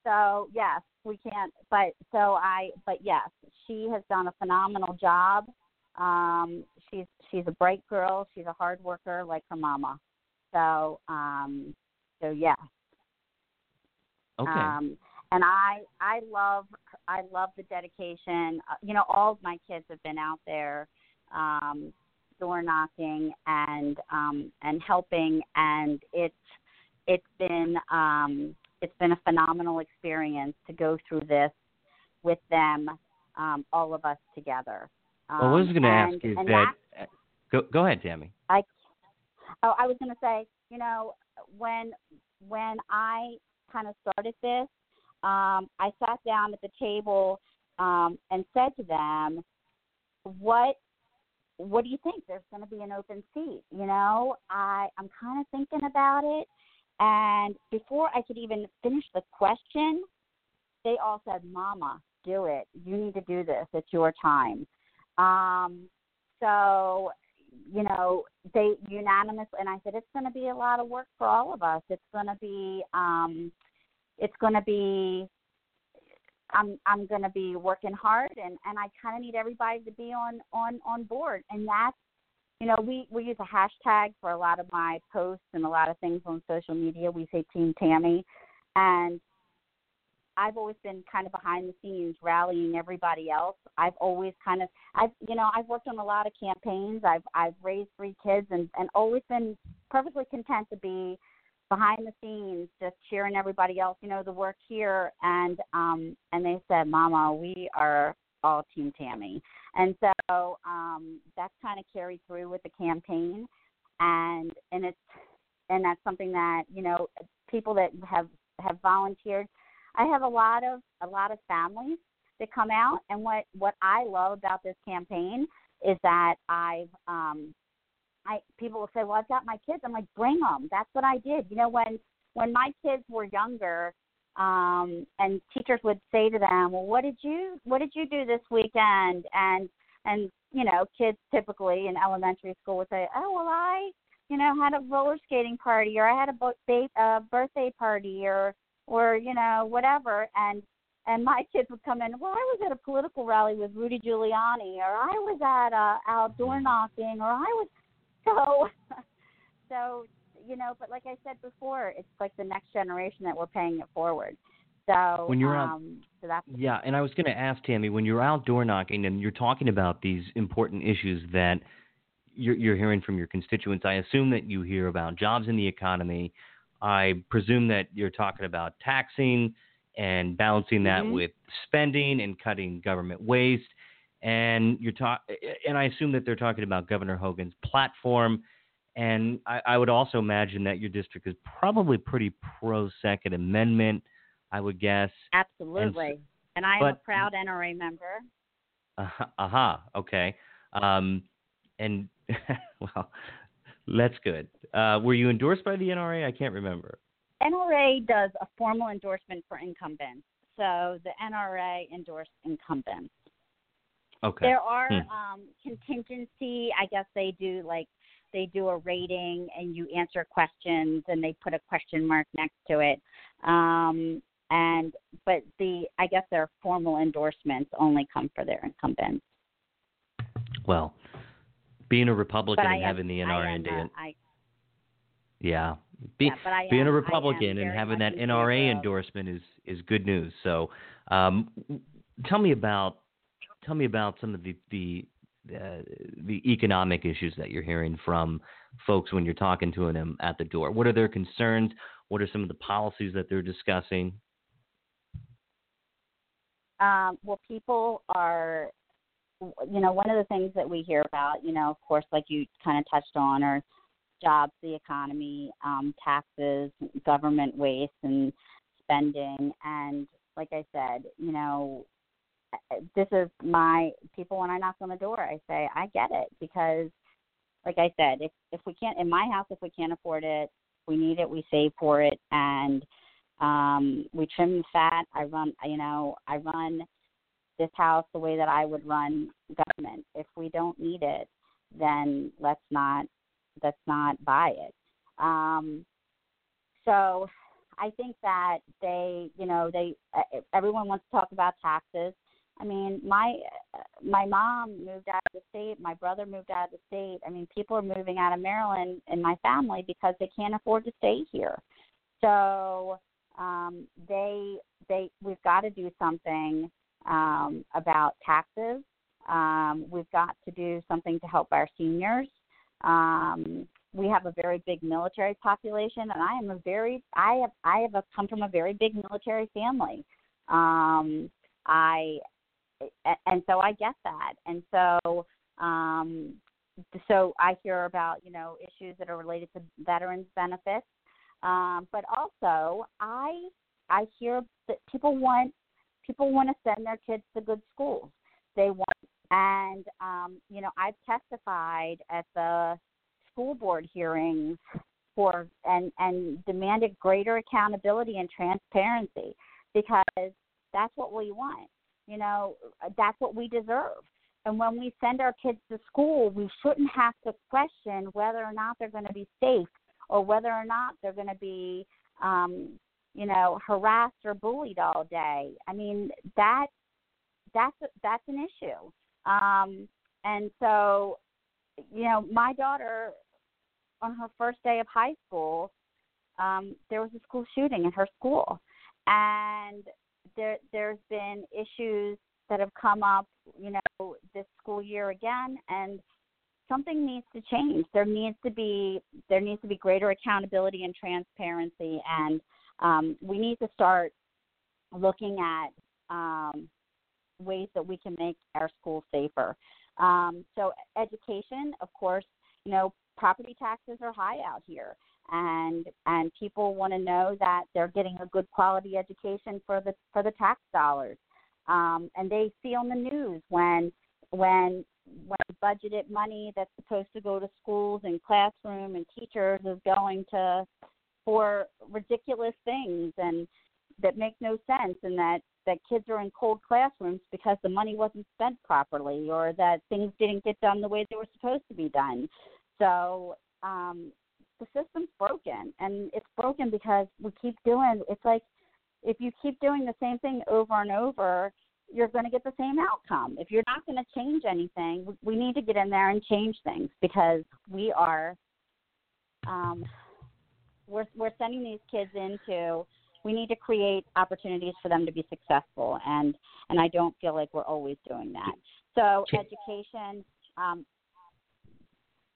So yes, we can't. But so I. But yes, she has done a phenomenal job. Um, she's she's a bright girl. She's a hard worker, like her mama. So um, so yes. Okay. Um, and I I love I love the dedication. Uh, you know, all of my kids have been out there um, door knocking and um, and helping, and it's it's been um, it's been a phenomenal experience to go through this with them, um, all of us together. Um, well, I was going to ask is that, that go go ahead, Tammy. I oh I was going to say you know when when I kind of started this um, I sat down at the table um, and said to them, "What what do you think? There's going to be an open seat. You know, I I'm kind of thinking about it." And before I could even finish the question, they all said, "Mama, do it. You need to do this. It's your time." Um, so you know, they unanimously, and I said, it's going to be a lot of work for all of us. It's going to be, um, it's going to be I'm I'm going to be working hard, and and I kind of need everybody to be on on on board, and that's you know we we use a hashtag for a lot of my posts and a lot of things on social media. We say Team Tammy, and I've always been kind of behind the scenes rallying everybody else. I've always kind of I've you know, I've worked on a lot of campaigns. I've I've raised three kids and and always been perfectly content to be behind the scenes just cheering everybody else, you know, the work here and um and they said, "Mama, we are all team Tammy." And so um that's kind of carried through with the campaign and and it's and that's something that, you know, people that have have volunteered I have a lot of a lot of families that come out, and what what I love about this campaign is that I've um, I people will say, well, I've got my kids. I'm like, bring them. That's what I did. You know, when when my kids were younger, um, and teachers would say to them, well, what did you what did you do this weekend? And and you know, kids typically in elementary school would say, oh, well, I you know had a roller skating party, or I had a uh, birthday party, or or you know whatever and and my kids would come in well i was at a political rally with rudy giuliani or i was at uh out door knocking or i was so so you know but like i said before it's like the next generation that we're paying it forward so when you're um, so that's yeah, and I was going to ask Tammy when you're out door knocking and you're talking about these important issues that you're, you're hearing from your constituents. I assume that you hear about jobs in the economy, I presume that you're talking about taxing and balancing that mm-hmm. with spending and cutting government waste. And you're talk, and I assume that they're talking about Governor Hogan's platform. And I, I would also imagine that your district is probably pretty pro Second Amendment. I would guess. Absolutely. And, and I am a proud NRA member. Uh-huh, uh-huh okay. Um, and well, that's good. Uh, were you endorsed by the NRA? I can't remember. NRA does a formal endorsement for incumbents. So the NRA endorsed incumbents. Okay. There are hmm. um, contingency. I guess they do like they do a rating and you answer questions and they put a question mark next to it. Um, and but the I guess their formal endorsements only come for their incumbents. Well, being a Republican and having the NRA uh, I, yeah, Be, yeah being a Republican and having that NRA endorsement is is good news. So, um, tell me about tell me about some of the the uh, the economic issues that you're hearing from folks when you're talking to them at the door. What are their concerns? What are some of the policies that they're discussing? Um, well, people are you know, one of the things that we hear about, you know, of course, like you kind of touched on, are jobs, the economy, um, taxes, government waste, and spending. And like I said, you know, this is my people when I knock on the door, I say, I get it because, like I said, if if we can't in my house, if we can't afford it, we need it, we save for it, and um, we trim the fat. I run, you know, I run this house the way that I would run government. If we don't need it, then let's not let's not buy it. Um, so I think that they, you know, they everyone wants to talk about taxes. I mean, my my mom moved out of the state. My brother moved out of the state. I mean, people are moving out of Maryland in my family because they can't afford to stay here. So um, they they we've got to do something um, about taxes. Um, we've got to do something to help our seniors. Um, we have a very big military population, and I am a very I have I have a, come from a very big military family. Um, I and so I get that, and so um, so I hear about you know issues that are related to veterans benefits, um, but also I I hear that people want people want to send their kids to good schools. They want, and um, you know, I've testified at the school board hearings for and and demanded greater accountability and transparency because that's what we want. You know, that's what we deserve. And when we send our kids to school, we shouldn't have to question whether or not they're going to be safe or whether or not they're going to be um, you know, harassed or bullied all day. I mean, that that's that's an issue. Um, and so, you know, my daughter on her first day of high school, um, there was a school shooting in her school, and there there's been issues that have come up, you know, this school year again, and something needs to change. There needs to be there needs to be greater accountability and transparency, and um, we need to start looking at um, ways that we can make our schools safer. Um, so education, of course, you know, property taxes are high out here, and and people want to know that they're getting a good quality education for the for the tax dollars. Um, and they see on the news when when when budgeted money that's supposed to go to schools and classroom and teachers is going to for ridiculous things and that make no sense and that that kids are in cold classrooms because the money wasn't spent properly or that things didn't get done the way they were supposed to be done. So um, the system's broken, and it's broken because we keep doing. It's like if you keep doing the same thing over and over, you're going to get the same outcome. If you're not going to change anything, we need to get in there and change things because we are um, we're we're sending these kids into we need to create opportunities for them to be successful and and I don't feel like we're always doing that. So education um,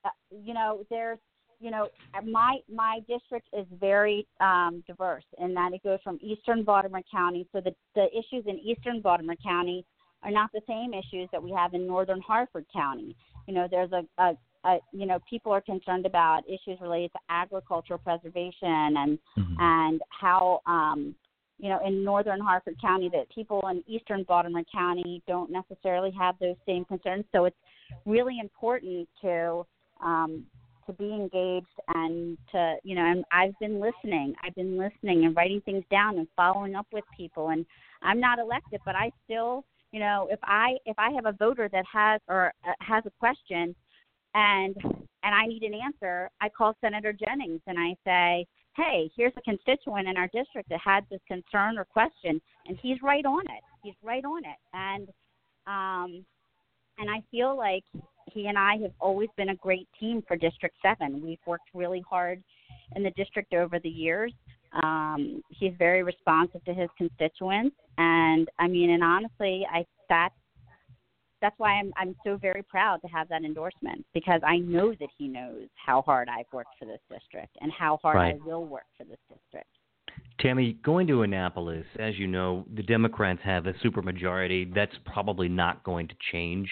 uh, you know there's you know my my district is very um, diverse in that it goes from eastern Baltimore County so the the issues in eastern Baltimore County are not the same issues that we have in northern Harford County. You know, there's a, a uh, you know, people are concerned about issues related to agricultural preservation and mm-hmm. and how um, you know in northern Harford County that people in eastern Baltimore County don't necessarily have those same concerns. So it's really important to um, to be engaged and to you know and I've been listening. I've been listening and writing things down and following up with people. And I'm not elected, but I still you know if I if I have a voter that has or uh, has a question and and I need an answer, I call Senator Jennings and I say, "Hey, here's a constituent in our district that had this concern or question, and he's right on it. He's right on it." And um, and I feel like he and I have always been a great team for District Seven. We've worked really hard in the district over the years. Um, he's very responsive to his constituents, and I mean, and honestly, I that's that's why I'm I'm so very proud to have that endorsement because I know that he knows how hard I've worked for this district and how hard right. I will work for this district. Tammy, going to Annapolis, as you know, the Democrats have a supermajority. That's probably not going to change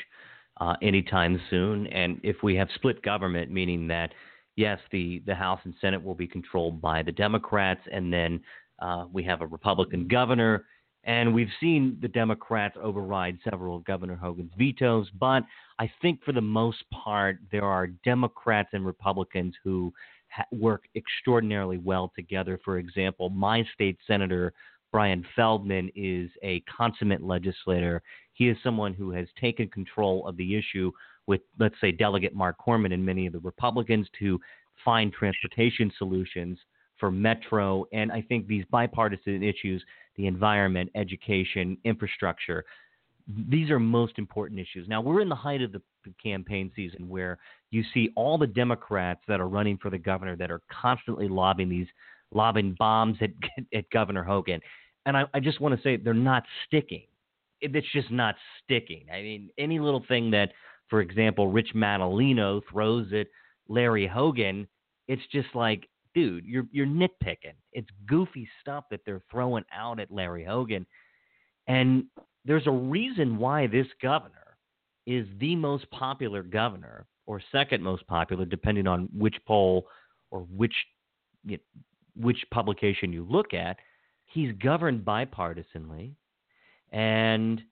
uh, anytime soon. And if we have split government, meaning that yes, the the House and Senate will be controlled by the Democrats, and then uh, we have a Republican governor and we've seen the Democrats override several of Governor Hogan's vetoes, but I think for the most part, there are Democrats and Republicans who ha- work extraordinarily well together. For example, my state senator, Brian Feldman, is a consummate legislator. He is someone who has taken control of the issue with, let's say, Delegate Marc Korman and many of the Republicans to find transportation solutions for Metro. And I think these bipartisan issues the environment, education, infrastructure. These are most important issues. Now, we're in the height of the campaign season where you see all the Democrats that are running for the governor that are constantly lobbing these, lobbing bombs at, at Governor Hogan. And I, I just want to say they're not sticking. It's just not sticking. I mean, any little thing that, for example, Rich Madaleno throws at Larry Hogan, it's just like dude, you're you're nitpicking. It's goofy stuff that they're throwing out at Larry Hogan. And there's a reason why this governor is the most popular governor or second most popular depending on which poll or which you know, which publication you look at. He's governed bipartisanly and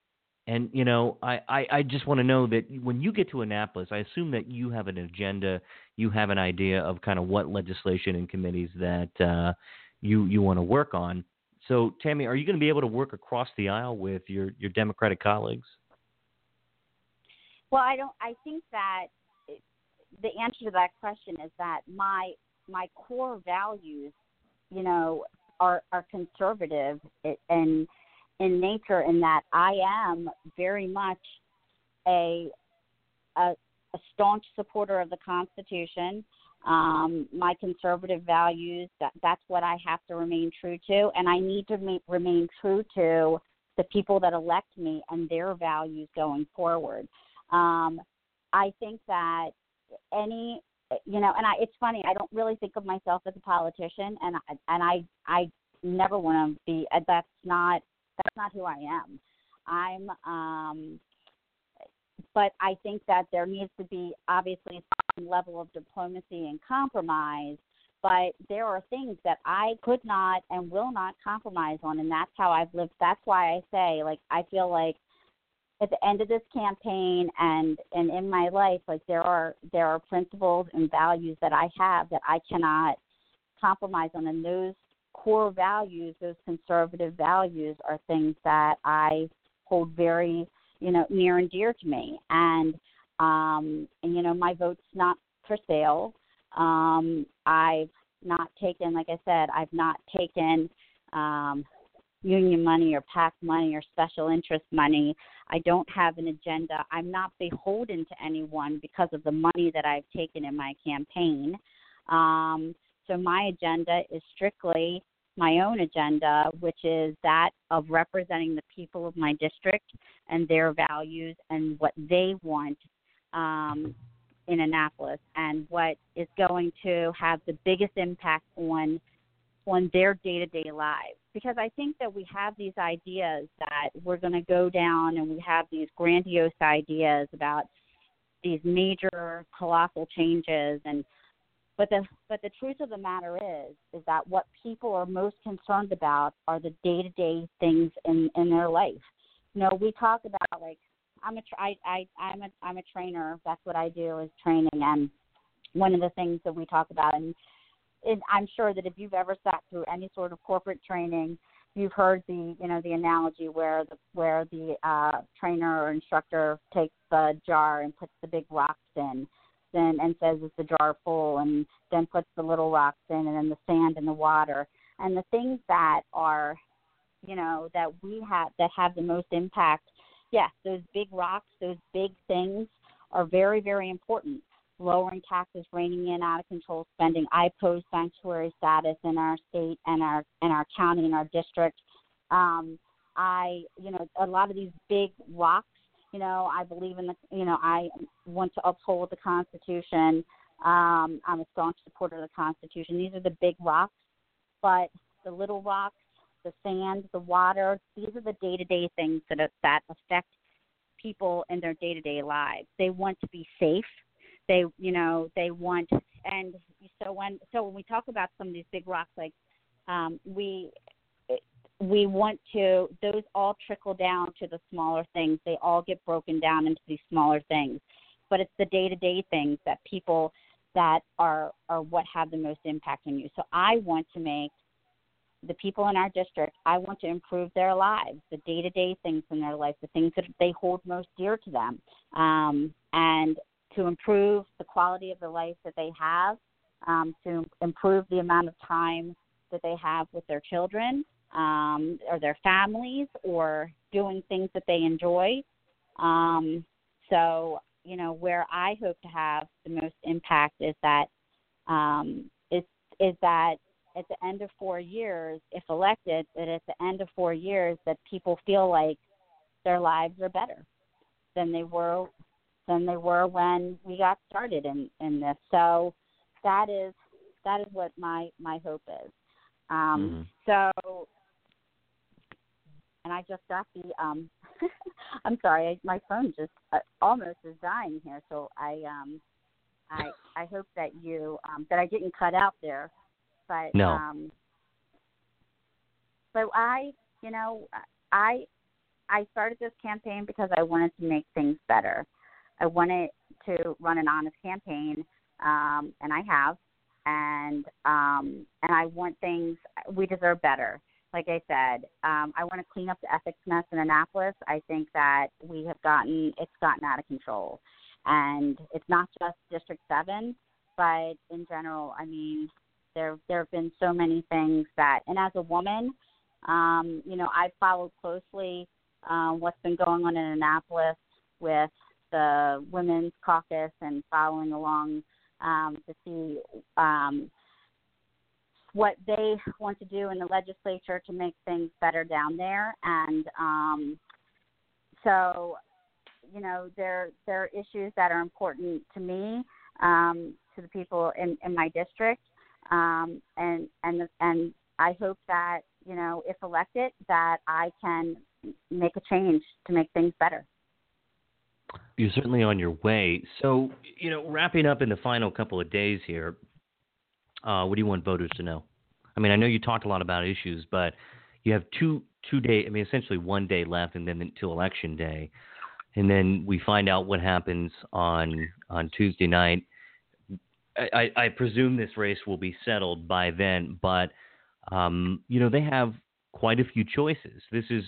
and you know, I, I, I just want to know that when you get to Annapolis, I assume that you have an agenda, you have an idea of kind of what legislation and committees that uh, you you want to work on. So, Tammy, are you going to be able to work across the aisle with your your Democratic colleagues? Well, I don't. I think that the answer to that question is that my my core values, you know, are are conservative in in nature in that I am very much a a, a staunch supporter of the Constitution. Um, my conservative values that that's what I have to remain true to, and I need to ma- remain true to the people that elect me and their values going forward. Um, I think that any you know, and I it's funny, I don't really think of myself as a politician and I and I I never want to be that's not that's not who I am. I'm um but I think that there needs to be obviously some level of diplomacy and compromise but there are things that I could not and will not compromise on and that's how I've lived that's why I say like I feel like at the end of this campaign and and in my life like there are there are principles and values that I have that I cannot compromise on and those core values those conservative values are things that I hold very you know near and dear to me and um and you know my vote's not for sale um I've not taken like I said I've not taken um union money or PAC money or special interest money. I don't have an agenda. I'm not beholden to anyone because of the money that I've taken in my campaign. Um, so my agenda is strictly my own agenda, which is that of representing the people of my district and their values and what they want um, in Annapolis and what is going to have the biggest impact on on their day to day lives. Because I think that we have these ideas that we're going to go down and we have these grandiose ideas about these major colossal changes and but the but the truth of the matter is is that what people are most concerned about are the day to day things in in their life. You know, we talk about like I'm a I I I'm a I'm a trainer. That's what I do is training and one of the things that we talk about and it, I'm sure that if you've ever sat through any sort of corporate training, you've heard the you know the analogy where the where the uh, trainer or instructor takes the jar and puts the big rocks in, then and says is the jar full, and then puts the little rocks in, and then the sand and the water, and the things that are, you know, that we have that have the most impact. Yes, those big rocks, those big things are very very important lowering taxes, reining in out of control spending. I oppose sanctuary status in our state and our and our county and our district. Um, I, you know, a lot of these big rocks. You know, I believe in the. You know, I want to uphold the Constitution. Um, I'm a staunch supporter of the Constitution. These are the big rocks, but the little rocks, the sand, the water. These are the day-to-day things that that affect people in their day-to-day lives. They want to be safe they you know they want and so when so when we talk about some of these big rocks like um, we we want to those all trickle down to the smaller things. They all get broken down into these smaller things. But it's the day to day things that people that are are what have the most impact on you. So i want to make the people in our district i want to improve their lives the day to day things in their life the things that they hold most dear to them. Um, and to improve the quality of the life that they have, um, to improve the amount of time that they have with their children um, or their families or doing things that they enjoy. Um, so, you know, where I hope to have the most impact is that um, is is that at the end of four years, if elected, that at the end of four years, that people feel like their lives are better than they were than they were when we got started in in this. So that is that is what my my hope is. Um, mm-hmm. So, and I just got the. Um, I'm sorry, my phone just uh, almost is dying here. So I um, I I hope that you um, that I didn't cut out there, but no. Um, so I, you know, I I started this campaign because I wanted to make things better. I wanted to run an honest campaign, um, and I have. And um, and I want things. We deserve better. Like I said, um, I want to clean up the ethics mess in Annapolis. I think that we have gotten it's gotten out of control, and it's not just District Seven, but in general. I mean, There there have been so many things that, and as a woman, um, you know, I've followed closely um, what's been going on in Annapolis with the Women's Caucus and following along um, to see um, what they want to do in the legislature to make things better down there. And um, so, you know, there there are issues that are important to me, um, to the people in, in my district, um, and and and I hope that you know, if elected, that I can make a change to make things better. You're certainly on your way. So, you know, wrapping up in the final couple of days here, uh, what do you want voters to know? I mean, I know you talked a lot about issues, but you have two two day. I mean, essentially one day left, and then until election day, and then we find out what happens on on Tuesday night. I, I presume this race will be settled by then, but um, you know they have quite a few choices. This is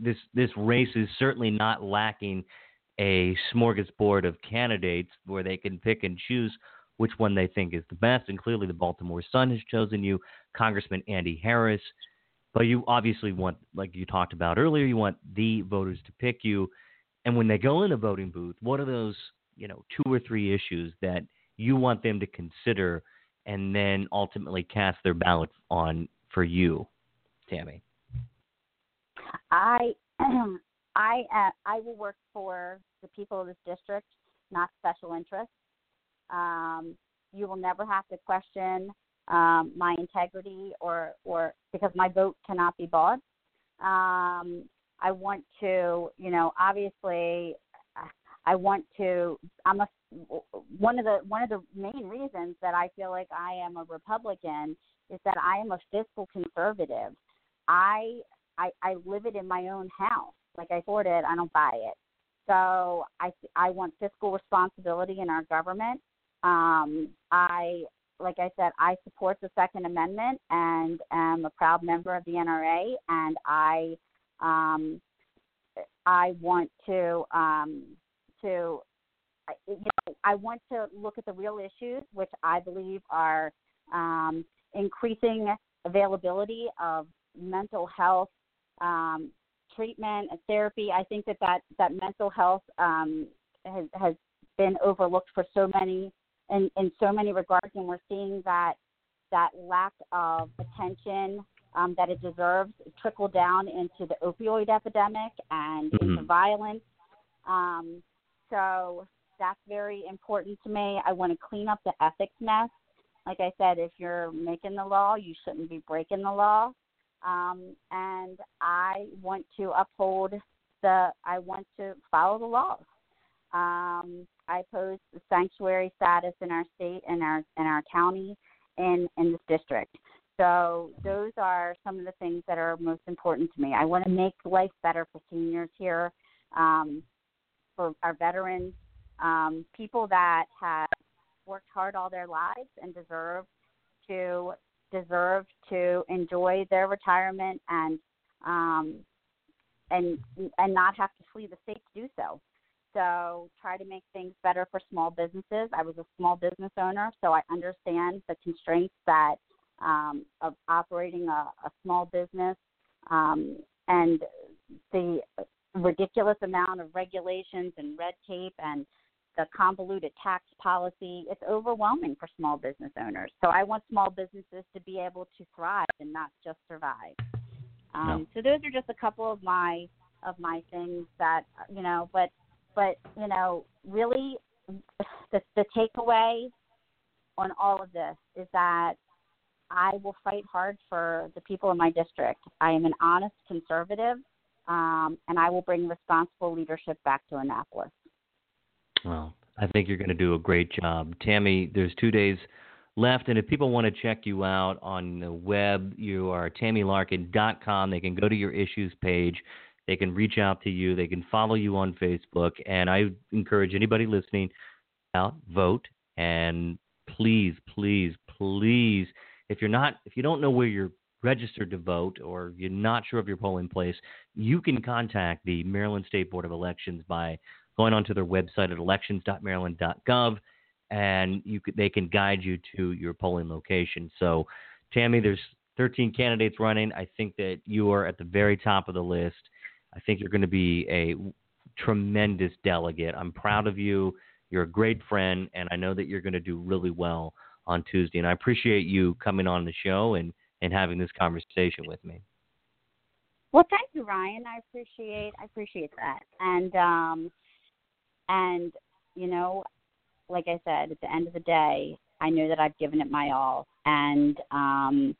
this this race is certainly not lacking a smorgasbord of candidates where they can pick and choose which one they think is the best. And clearly, the Baltimore Sun has chosen you, Congressman Andy Harris. But you obviously want, like you talked about earlier, you want the voters to pick you. And when they go in a voting booth, what are those, you know, two or three issues that you want them to consider and then ultimately cast their ballot on for you, Tammy? I I uh, I will work for the people of this district, not special interests. Um, you will never have to question um, my integrity or or because my vote cannot be bought. Um, I want to, you know, obviously, I want to. I'm a one of the one of the main reasons that I feel like I am a Republican is that I am a fiscal conservative. I I, I live it in my own house. Like I afford it, I don't buy it. So I I want fiscal responsibility in our government. Um, I like I said, I support the Second Amendment and am a proud member of the NRA, and I um, I want to um, to you know I want to look at the real issues, which I believe are um, increasing availability of mental health um, treatment and therapy. I think that that, that mental health um, has, has been overlooked for so many in, in so many regards, and we're seeing that that lack of attention um, that it deserves trickle down into the opioid epidemic and mm-hmm. into violence. Um, so that's very important to me. I want to clean up the ethics mess. Like I said, if you're making the law, you shouldn't be breaking the law um, and I want to uphold the. I want to follow the laws. Um, I the sanctuary status in our state and our in our county and in this district. So those are some of the things that are most important to me. I want to make life better for seniors here, um, for our veterans, um, people that have worked hard all their lives and deserve to deserve to enjoy their retirement and um, and and not have to flee the state to do so. So try to make things better for small businesses. I was a small business owner, so I understand the constraints that um, of operating a, a small business um, and the ridiculous amount of regulations and red tape and the convoluted tax policy. It's overwhelming for small business owners. So I want small businesses to be able to thrive and not just survive. Um, no. So those are just a couple of my of my things that you know. But but you know, really, the the takeaway on all of this is that I will fight hard for the people in my district. I am an honest conservative, um, and I will bring responsible leadership back to Annapolis. Well, I think you're going to do a great job. Tammy, there's two days left, and if people want to check you out on the web, you are tammylarkin.com. They can go to your issues page. They can reach out to you. They can follow you on Facebook. And I encourage anybody listening out, vote. And please, please, please, if you're not, if you don't know where you're registered to vote or you're not sure of your polling place, you can contact the Maryland State Board of Elections by going onto their website at elections.maryland.gov. and you could, they can guide you to your polling location. So, Tammy, there's 13 candidates running. I think that you are at the very top of the list. I think you're going to be a tremendous delegate. I'm proud of you. You're a great friend, and I know that you're going to do really well on Tuesday. And I appreciate you coming on the show and, and having this conversation with me. Well, thank you, Ryan. I appreciate I appreciate that. And um and you know, like I said, at the end of the day, I know that I've given it my all and um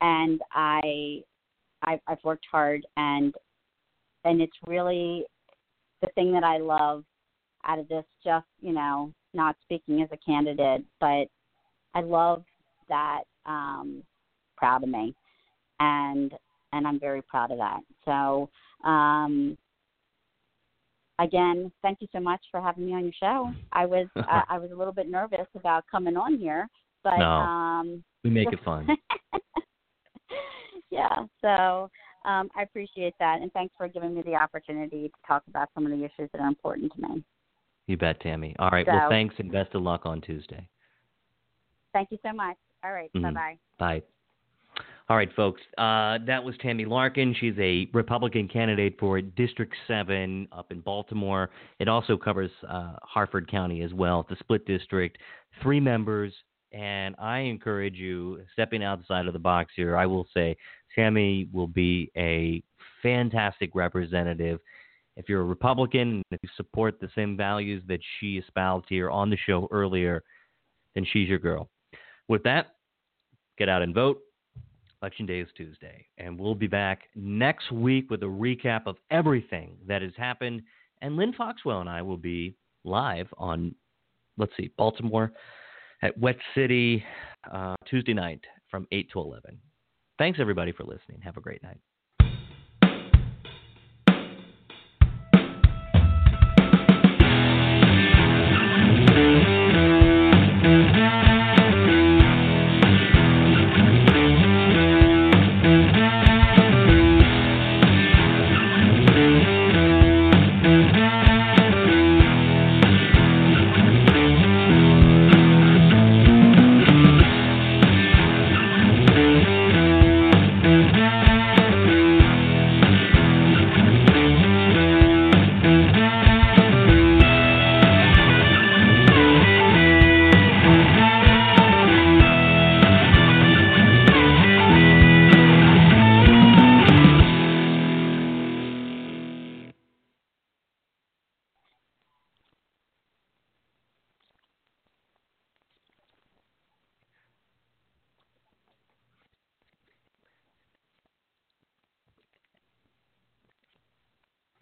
and I I've, I've worked hard and and it's really the thing that I love out of this just, you know, not speaking as a candidate, but I love that um proud of me. And and I'm very proud of that. So um again, thank you so much for having me on your show. I was I, I was a little bit nervous about coming on here, but no, um we make it fun. yeah, so um, I appreciate that, and thanks for giving me the opportunity to talk about some of the issues that are important to me. You bet, Tammy. All right. So, well, thanks, and best of luck on Tuesday. Thank you so much. All right. Mm-hmm. Bye-bye. Bye. All right, folks. Uh, that was Tammy Larkin. She's a Republican candidate for District 7 up in Baltimore. It also covers uh, Harford County as well. It's a split district, three members. And I encourage you, stepping outside of the box here, I will say Tammy will be a fantastic representative. If you're a Republican, and if you support the same values that she espoused here on the show earlier, then she's your girl. With that, get out and vote. Election Day is Tuesday, and we'll be back next week with a recap of everything that has happened. And Lynn Foxwell and I will be live on, let's see, Baltimore at Wet City uh, Tuesday night from 8 to 11. Thanks, everybody, for listening. Have a great night.